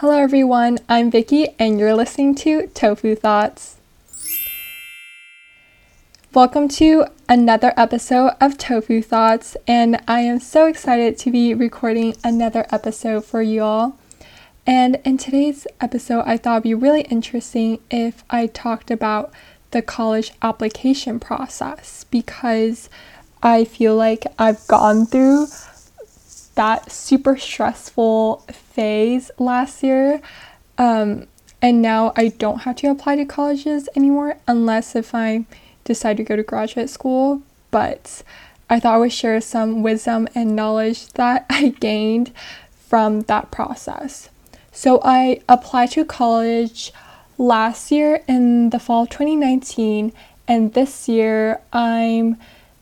Hello everyone, I'm Vicky and you're listening to Tofu Thoughts. Welcome to another episode of Tofu Thoughts, and I am so excited to be recording another episode for you all. And in today's episode, I thought it'd be really interesting if I talked about the college application process because I feel like I've gone through that super stressful phase last year. Um, and now I don't have to apply to colleges anymore unless if I decide to go to graduate school. But I thought I would share some wisdom and knowledge that I gained from that process. So I applied to college last year in the fall of 2019, and this year I'm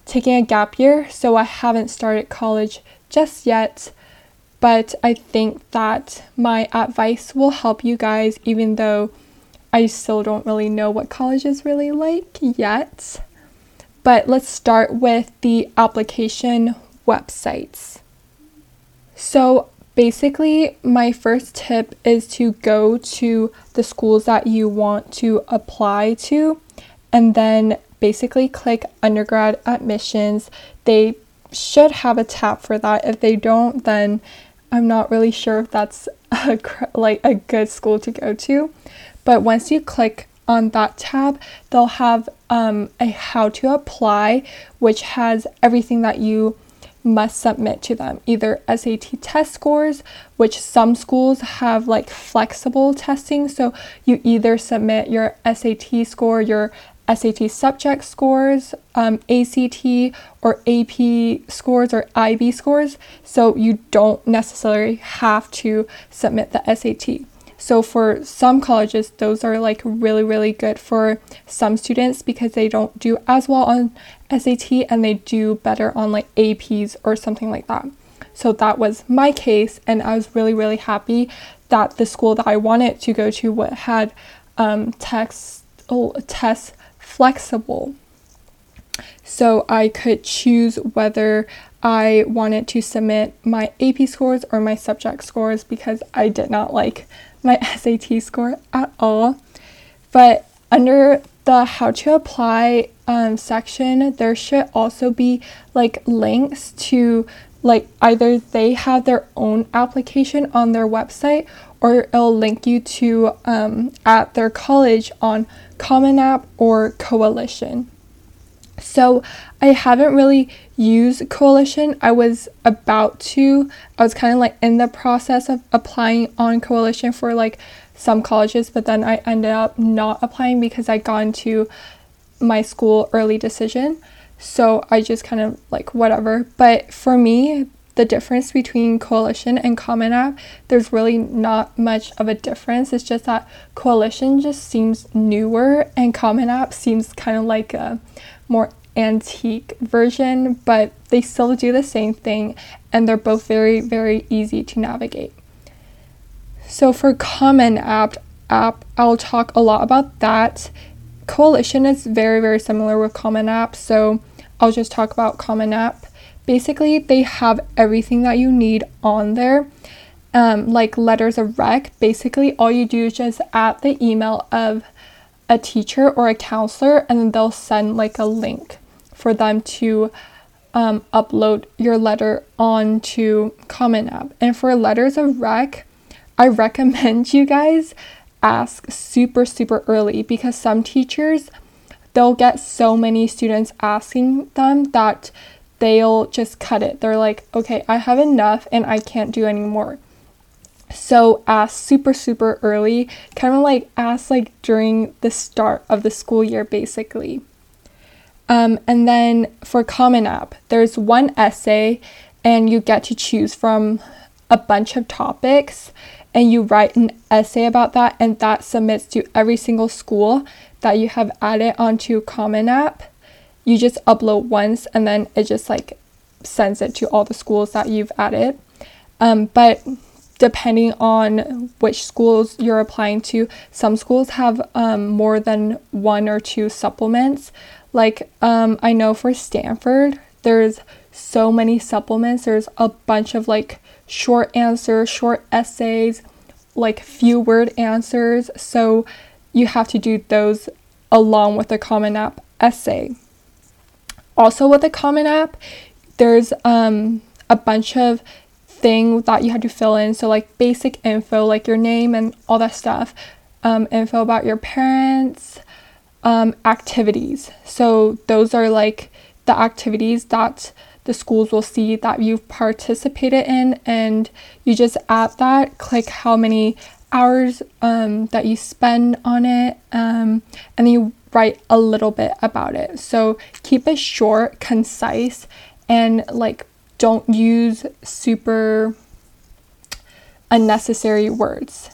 taking a gap year, so I haven't started college just yet. But I think that my advice will help you guys, even though I still don't really know what college is really like yet. But let's start with the application websites. So, basically, my first tip is to go to the schools that you want to apply to and then basically click undergrad admissions. They should have a tab for that. If they don't, then I'm not really sure if that's a, like a good school to go to. But once you click on that tab, they'll have um, a how to apply, which has everything that you must submit to them either SAT test scores, which some schools have like flexible testing. So you either submit your SAT score, your SAT subject scores, um, ACT or AP scores or IB scores. So you don't necessarily have to submit the SAT. So for some colleges, those are like really, really good for some students because they don't do as well on SAT and they do better on like APs or something like that. So that was my case, and I was really, really happy that the school that I wanted to go to had um, text oh, tests flexible. So I could choose whether I wanted to submit my AP scores or my subject scores because I did not like my SAT score at all. But under the how to apply um, section, there should also be like links to like either they have their own application on their website or it'll link you to um, at their college on Common App or Coalition. So I haven't really used Coalition. I was about to. I was kind of like in the process of applying on Coalition for like some colleges, but then I ended up not applying because I got into my school early decision. So I just kind of like whatever. But for me, the difference between Coalition and Common App, there's really not much of a difference. It's just that Coalition just seems newer and Common App seems kind of like a more antique version, but they still do the same thing and they're both very, very easy to navigate. So for Common App, app I'll talk a lot about that. Coalition is very, very similar with Common App, so I'll just talk about Common App. Basically, they have everything that you need on there. Um, like letters of rec, basically all you do is just add the email of a teacher or a counselor and then they'll send like a link for them to um, upload your letter onto Common App. And for letters of rec, I recommend you guys ask super, super early because some teachers they'll get so many students asking them that they'll just cut it. They're like, okay, I have enough and I can't do anymore. So ask super, super early, kind of like ask like during the start of the school year, basically. Um, and then for Common App, there's one essay, and you get to choose from a bunch of topics, and you write an essay about that, and that submits to every single school that you have added onto Common App. You just upload once, and then it just like sends it to all the schools that you've added. Um, but depending on which schools you're applying to, some schools have um, more than one or two supplements. Like, um, I know for Stanford, there's so many supplements. There's a bunch of like short answers, short essays, like few word answers, so you have to do those along with the Common App essay. Also, with the Common App, there's um, a bunch of things that you had to fill in. So, like basic info, like your name and all that stuff, um, info about your parents, um, activities. So, those are like the activities that the schools will see that you've participated in, and you just add that, click how many hours um, that you spend on it, um, and then you write a little bit about it. So keep it short, concise, and like don't use super unnecessary words.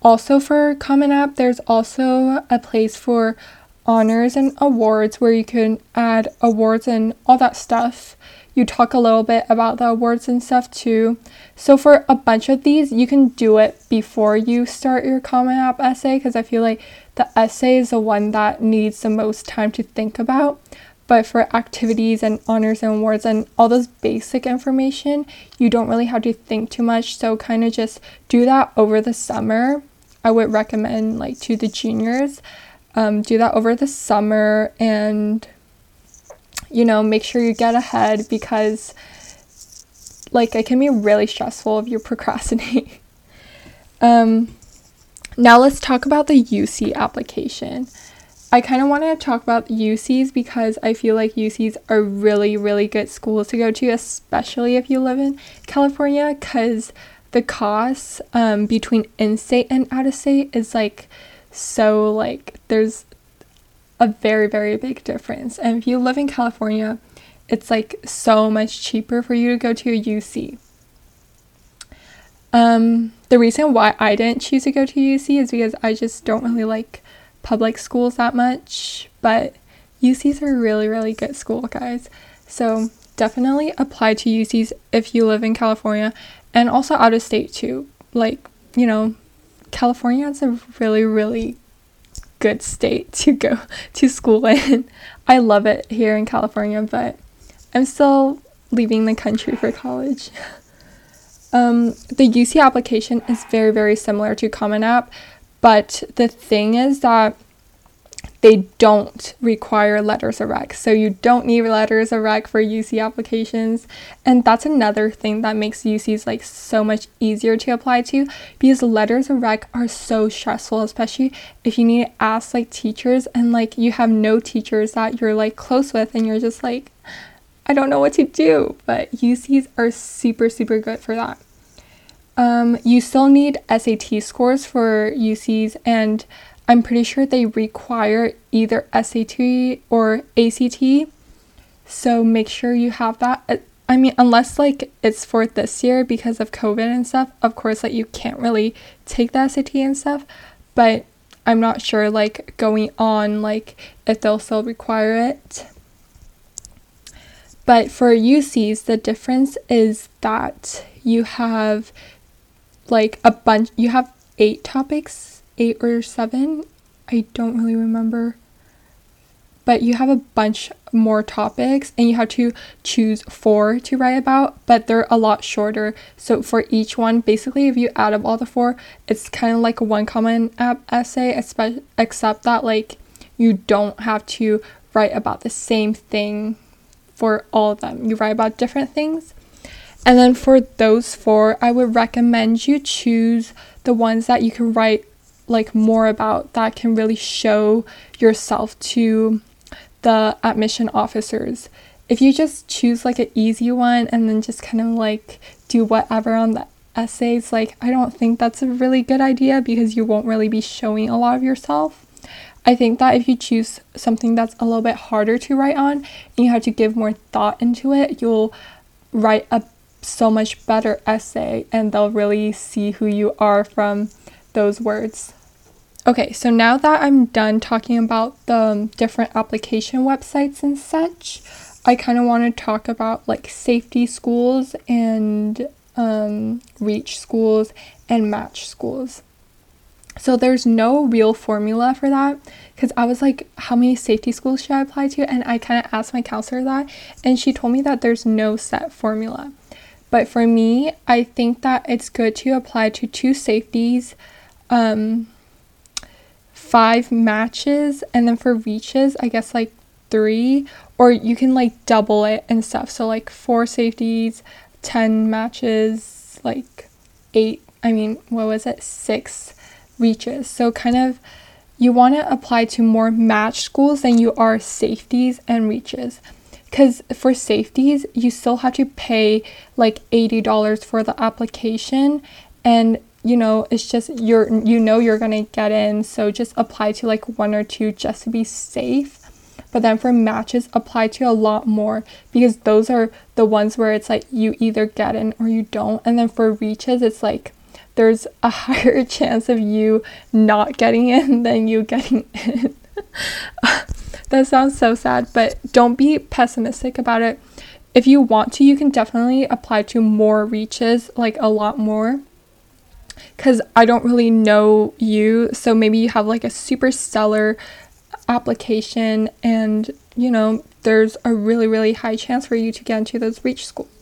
Also, for Common App, there's also a place for honors and awards where you can add awards and all that stuff. You talk a little bit about the awards and stuff too. So, for a bunch of these, you can do it before you start your Common App essay because I feel like the essay is the one that needs the most time to think about. But for activities and honors and awards and all those basic information, you don't really have to think too much. So, kind of just do that over the summer. I would recommend, like, to the juniors um, do that over the summer and, you know, make sure you get ahead because, like, it can be really stressful if you procrastinate. um, now let's talk about the UC application. I kind of want to talk about UCs because I feel like UCs are really, really good schools to go to, especially if you live in California, because the cost um, between in state and out of state is like so like there's a very very big difference. And if you live in California, it's like so much cheaper for you to go to a UC. Um, the reason why I didn't choose to go to UC is because I just don't really like public schools that much, but UCs are really, really good school, guys. So definitely apply to UCs if you live in California and also out of state too. Like, you know, California is a really, really good state to go to school in. I love it here in California, but I'm still leaving the country for college. Um, the UC application is very, very similar to Common App, but the thing is that they don't require letters of rec. So you don't need letters of rec for UC applications. And that's another thing that makes UCs like so much easier to apply to because letters of rec are so stressful, especially if you need to ask like teachers and like you have no teachers that you're like close with and you're just like, I don't know what to do. But UCs are super, super good for that. Um, you still need SAT scores for UCs and I'm pretty sure they require either SAT or ACT. So make sure you have that. Uh, I mean, unless like it's for this year because of COVID and stuff, of course, like you can't really take the SAT and stuff. But I'm not sure, like going on, like if they'll still require it. But for UCs, the difference is that you have like a bunch, you have eight topics eight or seven. I don't really remember. But you have a bunch more topics and you have to choose four to write about, but they're a lot shorter. So for each one, basically, if you add up all the four, it's kind of like a one common app essay, except that like you don't have to write about the same thing for all of them. You write about different things. And then for those four, I would recommend you choose the ones that you can write like more about that can really show yourself to the admission officers. If you just choose like an easy one and then just kind of like do whatever on the essays, like I don't think that's a really good idea because you won't really be showing a lot of yourself. I think that if you choose something that's a little bit harder to write on and you have to give more thought into it, you'll write a so much better essay and they'll really see who you are from those words. Okay, so now that I'm done talking about the um, different application websites and such, I kind of want to talk about like safety schools and um, reach schools and match schools. So there's no real formula for that because I was like, how many safety schools should I apply to? And I kind of asked my counselor that, and she told me that there's no set formula. But for me, I think that it's good to apply to two safeties, um, five matches, and then for reaches, I guess like three, or you can like double it and stuff. So, like four safeties, 10 matches, like eight, I mean, what was it? Six reaches. So, kind of, you want to apply to more match schools than you are safeties and reaches. Because for safeties you still have to pay like $80 for the application. And you know it's just you're you know you're gonna get in. So just apply to like one or two just to be safe. But then for matches apply to a lot more because those are the ones where it's like you either get in or you don't. And then for reaches it's like there's a higher chance of you not getting in than you getting in that sounds so sad, but don't be pessimistic about it. If you want to, you can definitely apply to more reaches, like a lot more. Because I don't really know you, so maybe you have like a super stellar application, and you know, there's a really, really high chance for you to get into those reach schools.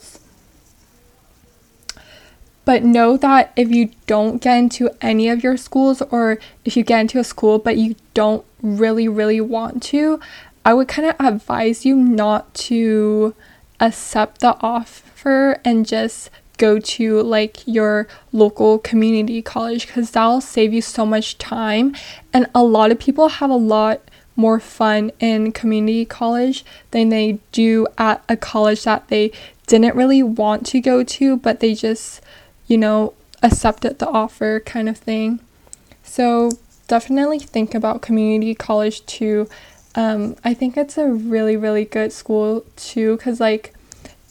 But know that if you don't get into any of your schools, or if you get into a school but you don't really, really want to, I would kind of advise you not to accept the offer and just go to like your local community college because that'll save you so much time. And a lot of people have a lot more fun in community college than they do at a college that they didn't really want to go to, but they just, you know, accepted the offer kind of thing. So definitely think about community college too. Um, I think it's a really, really good school too, because, like,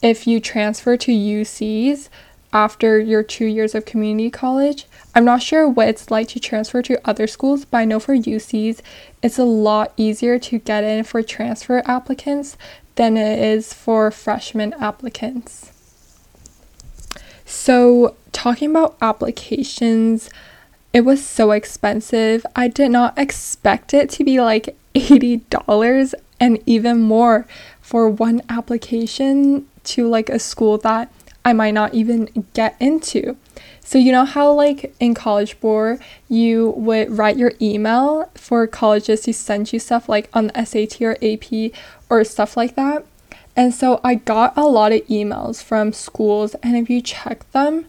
if you transfer to UCs after your two years of community college, I'm not sure what it's like to transfer to other schools, but I know for UCs, it's a lot easier to get in for transfer applicants than it is for freshman applicants. So, talking about applications, it was so expensive. I did not expect it to be like $80 and even more for one application to like a school that I might not even get into. So, you know how, like in College Board, you would write your email for colleges to send you stuff like on the SAT or AP or stuff like that? And so I got a lot of emails from schools, and if you check them,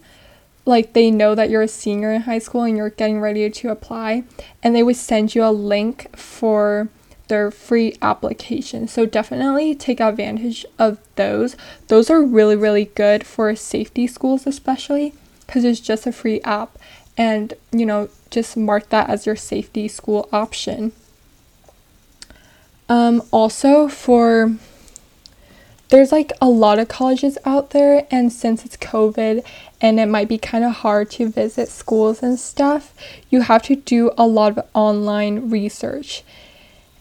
like they know that you're a senior in high school and you're getting ready to apply and they would send you a link for their free application. So definitely take advantage of those. Those are really really good for safety schools especially cuz it's just a free app and you know just mark that as your safety school option. Um also for there's like a lot of colleges out there and since it's covid and it might be kind of hard to visit schools and stuff you have to do a lot of online research.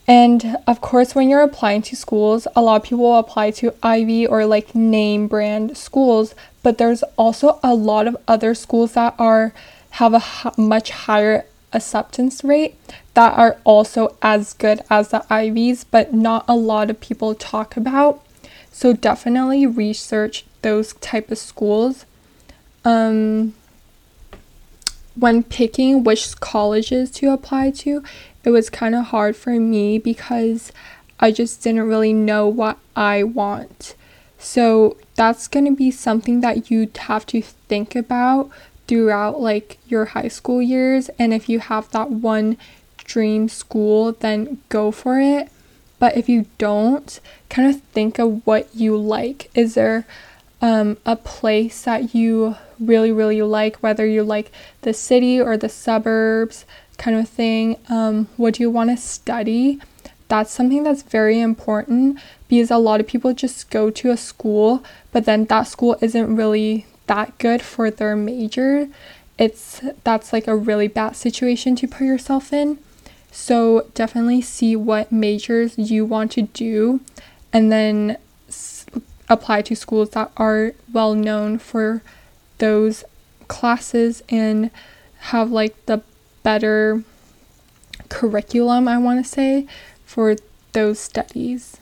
And of course when you're applying to schools a lot of people apply to ivy or like name brand schools but there's also a lot of other schools that are have a h- much higher acceptance rate that are also as good as the ivies but not a lot of people talk about so definitely research those type of schools. Um, when picking which colleges to apply to, it was kind of hard for me because I just didn't really know what I want. So that's going to be something that you have to think about throughout like your high school years and if you have that one dream school, then go for it. But if you don't, kind of think of what you like. Is there um, a place that you really, really like, whether you like the city or the suburbs kind of thing? Um, what do you want to study? That's something that's very important because a lot of people just go to a school, but then that school isn't really that good for their major. It's that's like a really bad situation to put yourself in. So definitely see what majors you want to do and then s- apply to schools that are well known for those classes and have like the better curriculum, I want to say, for those studies.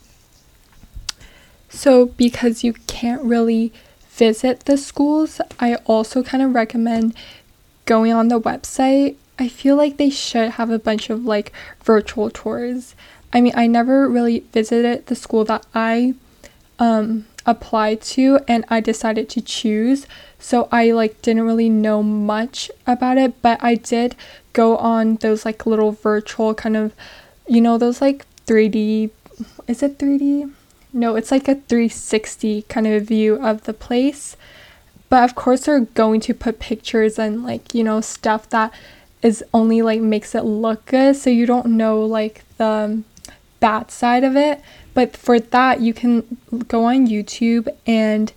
So, because you can't really visit the schools, I also kind of recommend going on the website. I feel like they should have a bunch of like virtual tours. I mean, I never really visited the school that I um, applied to and I decided to choose. So I like didn't really know much about it, but I did go on those like little virtual kind of you know those like 3D is it 3D? No, it's like a 360 kind of view of the place. But of course they're going to put pictures and like, you know, stuff that is only like makes it look good so you don't know like the um, bad side of it. But for that, you can go on YouTube and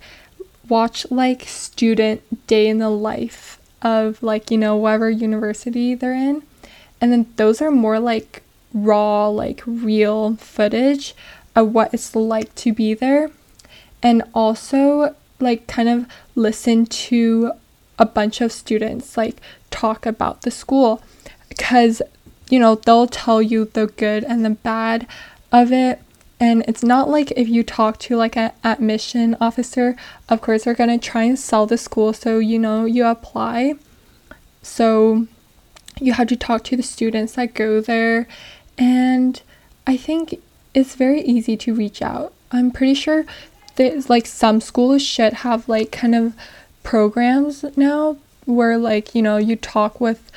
watch like student day in the life of like, you know, whatever university they're in. And then those are more like raw, like real footage of what it's like to be there. And also, like, kind of listen to a bunch of students like talk about the school. Because you know they'll tell you the good and the bad of it. And it's not like if you talk to like an admission officer of course they're going to try and sell the school so you know you apply. So you have to talk to the students that go there. And i think it's very easy to reach out. I'm pretty sure there's like some schools should have like kind of programs now where like you know you talk with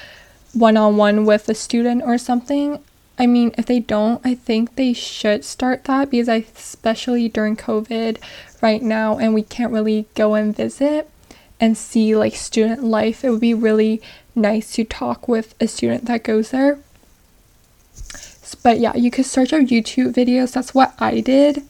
one-on-one with a student or something I mean, if they don't, I think they should start that because I, especially during COVID right now, and we can't really go and visit and see like student life, it would be really nice to talk with a student that goes there. But yeah, you could search up YouTube videos. That's what I did.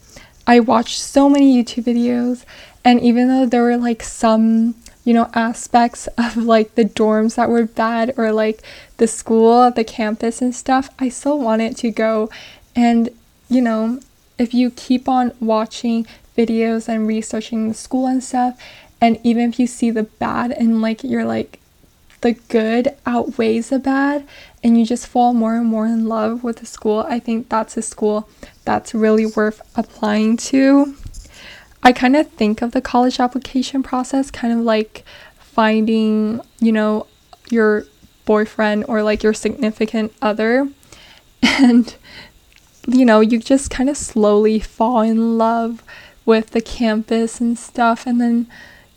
I watched so many YouTube videos, and even though there were like some you know, aspects of like the dorms that were bad or like the school, the campus and stuff, I still wanted to go. And, you know, if you keep on watching videos and researching the school and stuff, and even if you see the bad and like you're like, the good outweighs the bad, and you just fall more and more in love with the school, I think that's a school that's really worth applying to. I kind of think of the college application process kind of like finding, you know, your boyfriend or like your significant other. And, you know, you just kind of slowly fall in love with the campus and stuff. And then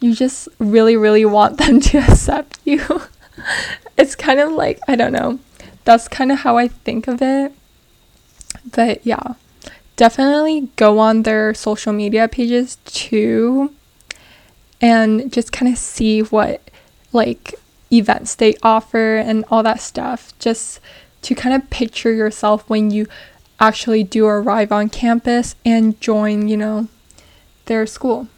you just really, really want them to accept you. it's kind of like, I don't know. That's kind of how I think of it. But yeah definitely go on their social media pages too and just kind of see what like events they offer and all that stuff just to kind of picture yourself when you actually do arrive on campus and join, you know, their school.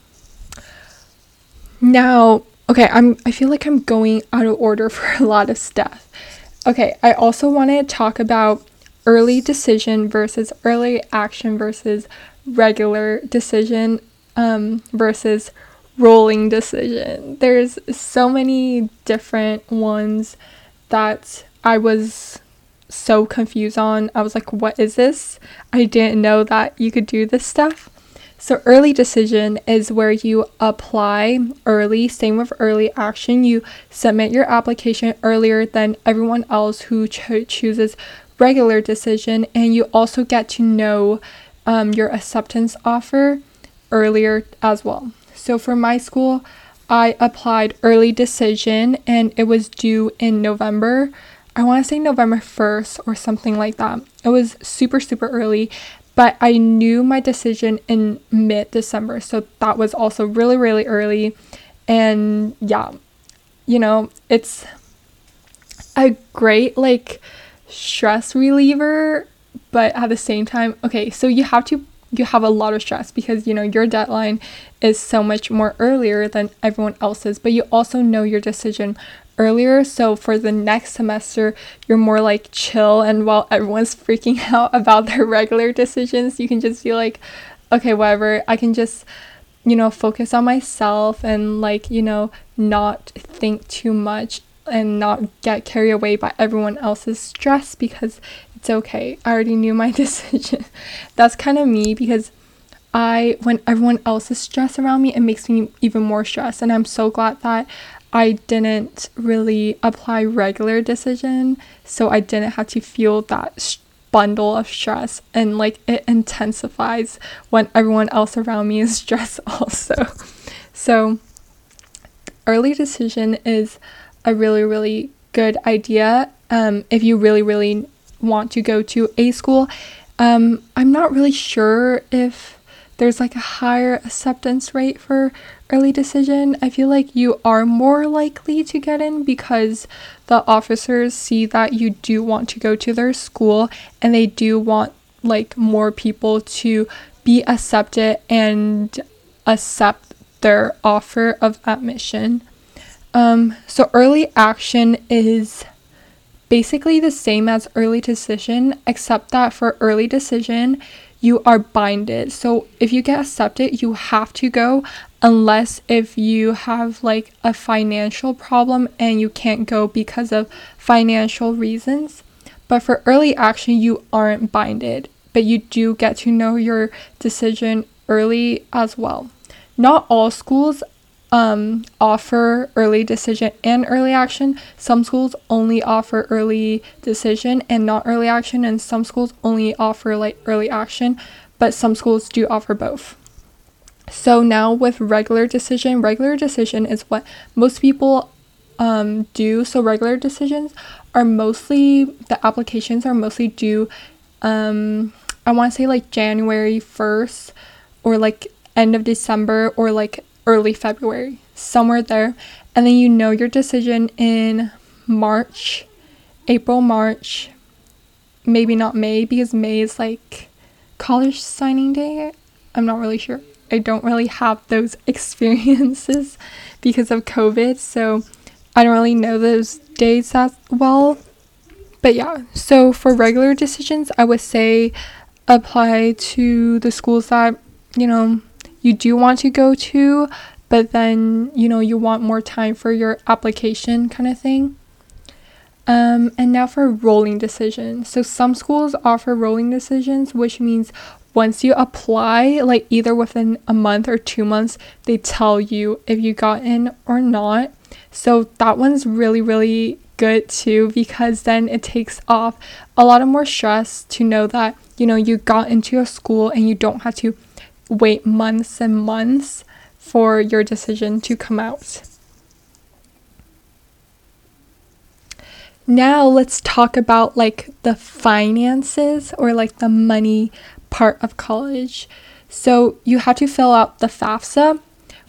Now, okay, I'm I feel like I'm going out of order for a lot of stuff. Okay, I also want to talk about early decision versus early action versus regular decision um, versus rolling decision. There's so many different ones that I was so confused on. I was like, what is this? I didn't know that you could do this stuff. So, early decision is where you apply early, same with early action. You submit your application earlier than everyone else who cho- chooses regular decision, and you also get to know um, your acceptance offer earlier as well. So for my school, I applied early decision and it was due in November. I want to say November 1st or something like that. It was super, super early, but I knew my decision in mid December. So that was also really, really early. And yeah, you know, it's a great, like, stress reliever, but at the same time, okay, so you have to you have a lot of stress because you know your deadline is so much more earlier than everyone else's, but you also know your decision earlier. So for the next semester, you're more like chill and while everyone's freaking out about their regular decisions, you can just be like, okay, whatever. I can just you know, focus on myself and like, you know, not think too much and not get carried away by everyone else's stress because it's okay. I already knew my decision. That's kind of me because I when everyone else is stressed around me, it makes me even more stressed. And I'm so glad that I didn't really apply regular decision, so I didn't have to feel that sh- bundle of stress and like it intensifies when everyone else around me is stressed also. So early decision is a really really good idea um, if you really really want to go to a school. Um, I'm not really sure if there's like a higher acceptance rate for early decision. I feel like you are more likely to get in because the officers see that you do want to go to their school and they do want like more people to be accepted and accept their offer of admission. Um, so early action is basically the same as early decision, except that for early decision, you are binded. So if you get accepted, you have to go unless if you have like a financial problem and you can't go because of financial reasons. But for early action, you aren't binded, but you do get to know your decision early as well. Not all schools um, offer early decision and early action. Some schools only offer early decision and not early action, and some schools only offer like early action, but some schools do offer both. So now with regular decision, regular decision is what most people um, do. So regular decisions are mostly the applications are mostly due. Um, I want to say like January first, or like end of December, or like early February, somewhere there. And then you know your decision in March, April, March, maybe not May because May is like college signing day. I'm not really sure. I don't really have those experiences because of COVID, so I don't really know those days as well. But yeah, so for regular decisions, I would say apply to the schools that, you know, you do want to go to, but then, you know, you want more time for your application kind of thing. Um, and now for rolling decisions. So some schools offer rolling decisions, which means once you apply, like either within a month or two months, they tell you if you got in or not. So that one's really, really good too because then it takes off a lot of more stress to know that you know you got into a school and you don't have to wait months and months for your decision to come out. Now let's talk about like the finances or like the money part of college. So you have to fill out the FAFSA,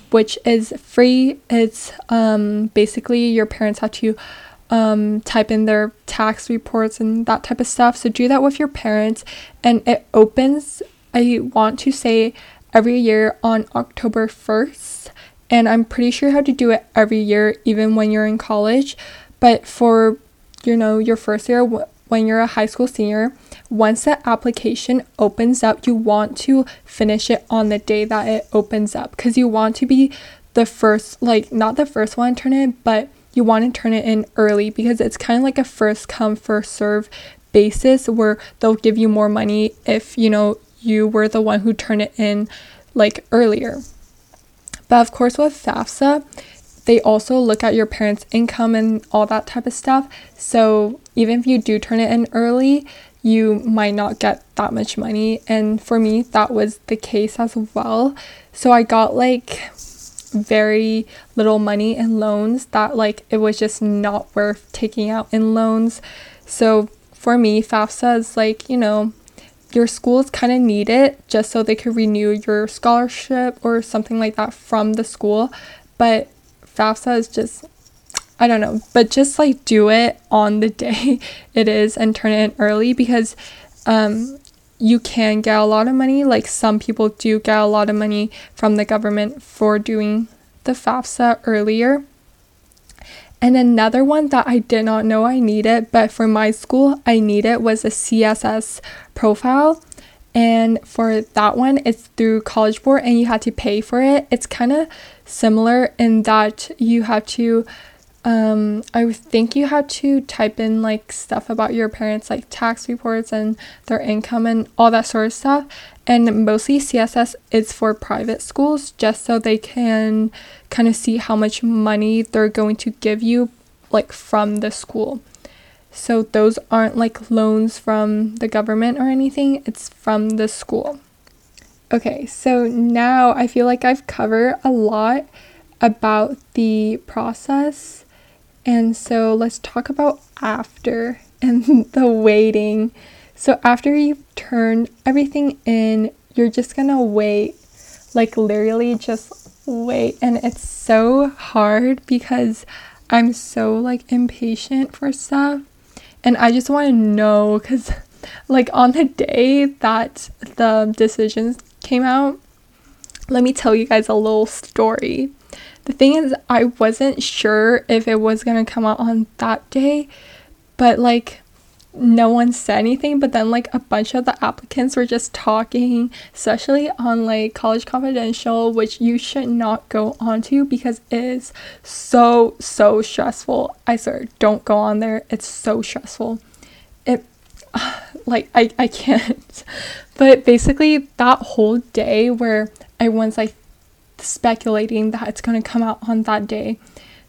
which is free. It's um, basically your parents have to um, type in their tax reports and that type of stuff. So do that with your parents, and it opens I want to say every year on October 1st. And I'm pretty sure how to do it every year, even when you're in college. But for, you know, your first year, when you're a high school senior, once that application opens up, you want to finish it on the day that it opens up because you want to be the first, like, not the first one to turn it, but you want to turn it in early because it's kind of like a first come, first serve basis where they'll give you more money if, you know, you were the one who turned it in like earlier. But of course, with FAFSA, they also look at your parents' income and all that type of stuff. So even if you do turn it in early, you might not get that much money. And for me, that was the case as well. So I got like very little money in loans that like it was just not worth taking out in loans. So for me, FAFSA is like, you know, your schools kind of need it just so they could renew your scholarship or something like that from the school. But FAFSA is just, I don't know, but just like do it on the day it is and turn it in early because um, you can get a lot of money. Like some people do get a lot of money from the government for doing the FAFSA earlier. And another one that I did not know I needed, but for my school, I needed was a CSS profile. And for that one, it's through College Board and you had to pay for it. It's kind of similar in that you have to Um, I think you have to type in like stuff about your parents, like tax reports and their income and all that sort of stuff. And mostly CSS is for private schools just so they can kind of see how much money they're going to give you, like from the school. So those aren't like loans from the government or anything, it's from the school. Okay, so now I feel like I've covered a lot about the process. And so let's talk about after and the waiting. So after you've turned everything in, you're just gonna wait. Like literally just wait. And it's so hard because I'm so like impatient for stuff. And I just want to know because like on the day that the decisions came out, let me tell you guys a little story. The thing is, I wasn't sure if it was gonna come out on that day, but like no one said anything but then like a bunch of the applicants were just talking especially on like college confidential which you should not go onto because it is so so stressful. I swear don't go on there. It's so stressful. It like i, I can't. But basically that whole day where everyone's like speculating that it's going to come out on that day.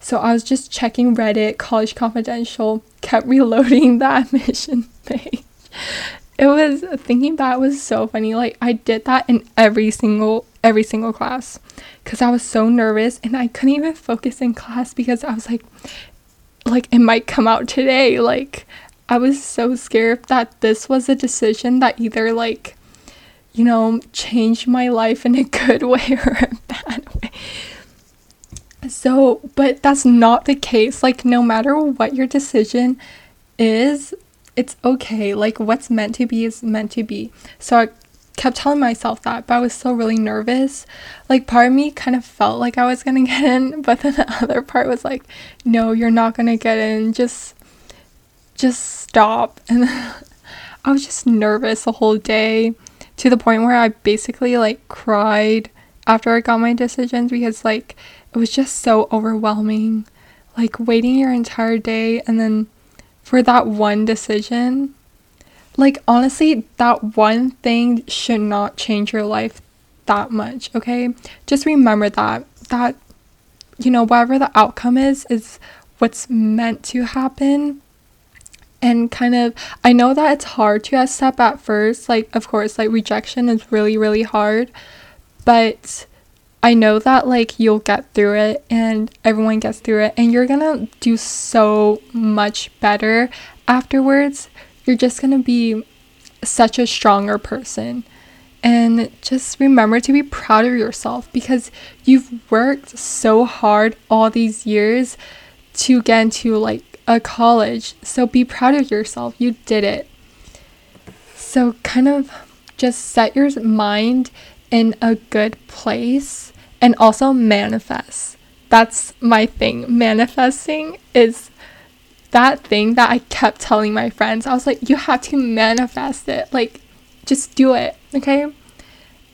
So I was just checking Reddit, College Confidential, kept reloading the admission page. It was thinking that was so funny. Like I did that in every single every single class cuz I was so nervous and I couldn't even focus in class because I was like like it might come out today. Like I was so scared that this was a decision that either like you know, changed my life in a good way or a bad. So, but that's not the case. Like, no matter what your decision is, it's okay. Like, what's meant to be is meant to be. So, I kept telling myself that, but I was still really nervous. Like, part of me kind of felt like I was gonna get in, but then the other part was like, no, you're not gonna get in. Just, just stop. And I was just nervous the whole day to the point where I basically like cried after I got my decisions because like it was just so overwhelming. Like waiting your entire day and then for that one decision. Like honestly, that one thing should not change your life that much, okay? Just remember that that you know, whatever the outcome is is what's meant to happen and kind of I know that it's hard to accept at first like of course like rejection is really really hard but I know that like you'll get through it and everyone gets through it and you're to do so much better afterwards you're just to be such a stronger person and just remember to be proud of yourself because you've worked so hard all these years to get into like a college. So be proud of yourself. You did it. So kind of just set your mind in a good place and also manifest. That's my thing. Manifesting is that thing that I kept telling my friends. I was like, you have to manifest it. Like, just do it. Okay.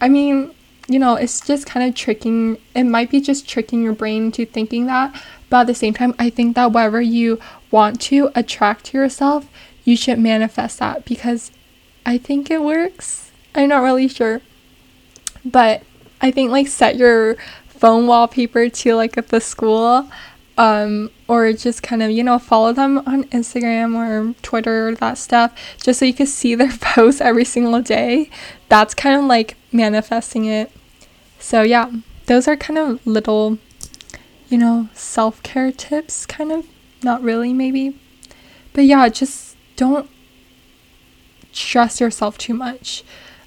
I mean, you know, it's just kind of tricking, it might be just tricking your brain into thinking that. But at the same time, I think that whatever you want to attract to yourself, you should manifest that because I think it works. I'm not really sure. But I think like set your phone wallpaper to like at the school um, or just kind of, you know, follow them on Instagram or Twitter or that stuff just so you can see their posts every single day. That's kind of like manifesting it. So, yeah, those are kind of little, you know, self care tips, kind of not really, maybe. But yeah, just don't stress yourself too much.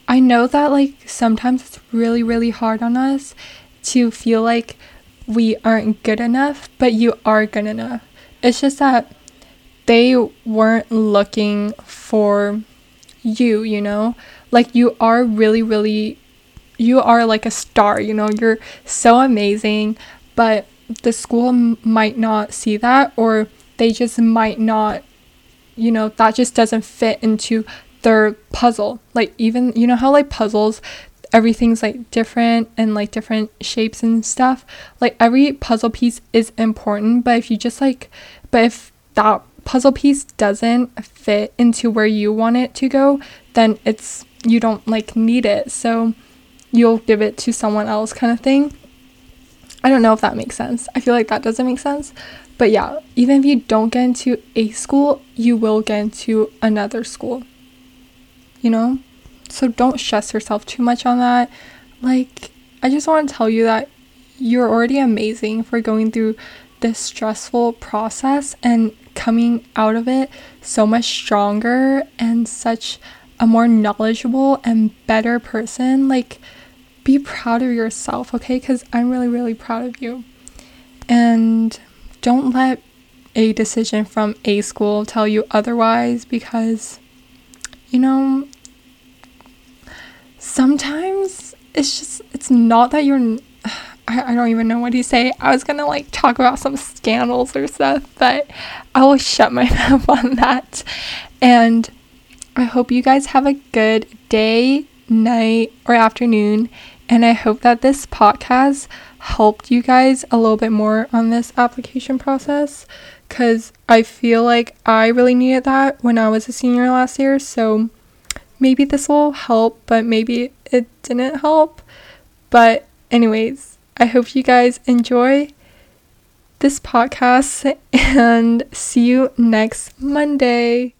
I know that, like, sometimes it's really, really hard on us to feel like we aren't good enough, but you are good enough. It's just that they weren't looking for you, you know? Like, you are really, really, you are like a star, you know? You're so amazing, but the school m- might not see that or they just might not you know that just doesn't fit into their puzzle like even you know how like puzzles everything's like different and like different shapes and stuff. Like every puzzle piece is important, but if you just like, but if that puzzle piece doesn't fit into where you want it to go, then it's you don't like need it. So you'll give it to someone else kind of thing. I don't know if that makes sense. I feel like that doesn't make sense. But yeah, even if you don't get into a school, you will get into another school. You know? So don't stress yourself too much on that. Like, I just want to tell you that you're already amazing for going through this stressful process and coming out of it so much stronger and such a more knowledgeable and better person. Like, be proud of yourself, okay? Because I'm really, really proud of you. And don't let a decision from a school tell you otherwise because, you know, sometimes it's just, it's not that you're. I, I don't even know what to say. I was gonna like talk about some scandals or stuff, but I will shut my mouth on that. And I hope you guys have a good day, night, or afternoon. And I hope that this podcast helped you guys a little bit more on this application process because I feel like I really needed that when I was a senior last year. So maybe this will help, but maybe it didn't help. But, anyways, I hope you guys enjoy this podcast and see you next Monday.